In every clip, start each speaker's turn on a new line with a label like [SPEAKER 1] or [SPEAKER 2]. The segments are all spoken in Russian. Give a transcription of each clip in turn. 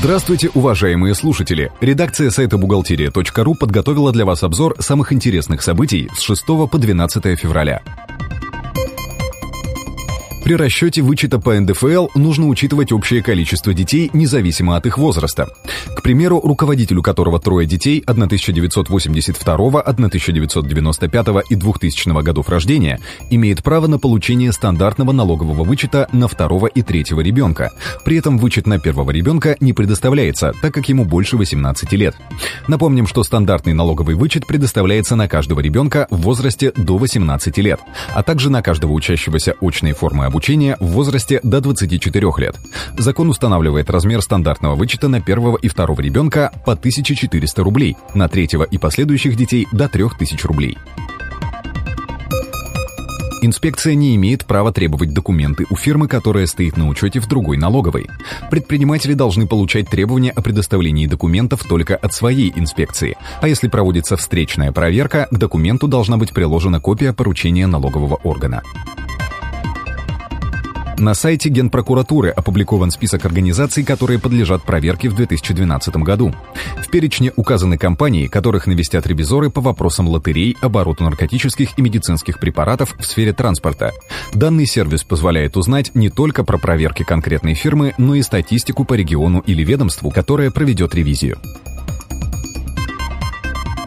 [SPEAKER 1] Здравствуйте, уважаемые слушатели! Редакция сайта бухгалтерия.ру подготовила для вас обзор самых интересных событий с 6 по 12 февраля. При расчете вычета по НДФЛ нужно учитывать общее количество детей, независимо от их возраста. К примеру, руководителю которого трое детей 1982, 1995 и 2000 годов рождения имеет право на получение стандартного налогового вычета на второго и третьего ребенка. При этом вычет на первого ребенка не предоставляется, так как ему больше 18 лет. Напомним, что стандартный налоговый вычет предоставляется на каждого ребенка в возрасте до 18 лет, а также на каждого учащегося очной формы обучения обучения в возрасте до 24 лет. Закон устанавливает размер стандартного вычета на первого и второго ребенка по 1400 рублей, на третьего и последующих детей до 3000 рублей. Инспекция не имеет права требовать документы у фирмы, которая стоит на учете в другой налоговой. Предприниматели должны получать требования о предоставлении документов только от своей инспекции. А если проводится встречная проверка, к документу должна быть приложена копия поручения налогового органа. На сайте Генпрокуратуры опубликован список организаций, которые подлежат проверке в 2012 году. В перечне указаны компании, которых навестят ревизоры по вопросам лотерей, обороту наркотических и медицинских препаратов в сфере транспорта. Данный сервис позволяет узнать не только про проверки конкретной фирмы, но и статистику по региону или ведомству, которое проведет ревизию.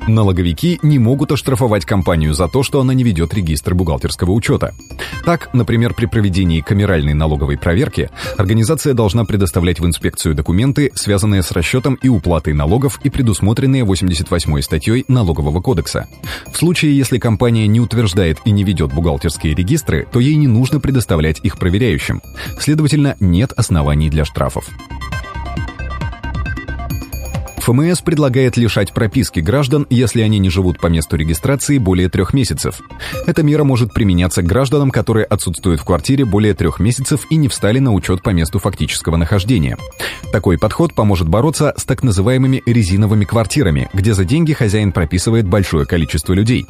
[SPEAKER 1] Налоговики не могут оштрафовать компанию за то, что она не ведет регистр бухгалтерского учета. Так, например, при проведении камеральной налоговой проверки организация должна предоставлять в инспекцию документы, связанные с расчетом и уплатой налогов и предусмотренные 88 статьей Налогового кодекса. В случае, если компания не утверждает и не ведет бухгалтерские регистры, то ей не нужно предоставлять их проверяющим. Следовательно, нет оснований для штрафов. ФМС предлагает лишать прописки граждан, если они не живут по месту регистрации более трех месяцев. Эта мера может применяться к гражданам, которые отсутствуют в квартире более трех месяцев и не встали на учет по месту фактического нахождения. Такой подход поможет бороться с так называемыми резиновыми квартирами, где за деньги хозяин прописывает большое количество людей.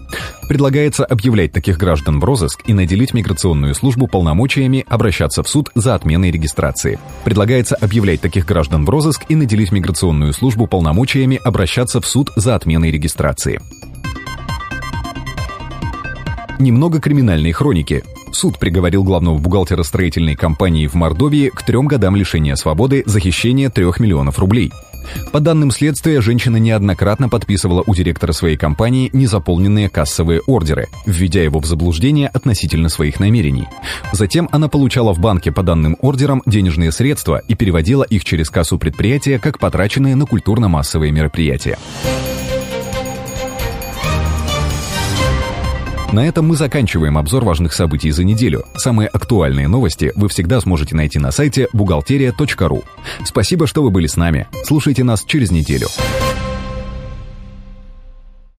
[SPEAKER 1] Предлагается объявлять таких граждан в розыск и наделить миграционную службу полномочиями обращаться в суд за отменой регистрации. Предлагается объявлять таких граждан в розыск и наделить миграционную службу полномочиями полномочиями обращаться в суд за отменой регистрации. Немного криминальной хроники. Суд приговорил главного бухгалтера строительной компании в Мордовии к трем годам лишения свободы за хищение трех миллионов рублей. По данным следствия, женщина неоднократно подписывала у директора своей компании незаполненные кассовые ордеры, введя его в заблуждение относительно своих намерений. Затем она получала в банке по данным ордерам денежные средства и переводила их через кассу предприятия как потраченные на культурно-массовые мероприятия. На этом мы заканчиваем обзор важных событий за неделю. Самые актуальные новости вы всегда сможете найти на сайте бухгалтерия.ру. Спасибо, что вы были с нами. Слушайте нас через неделю.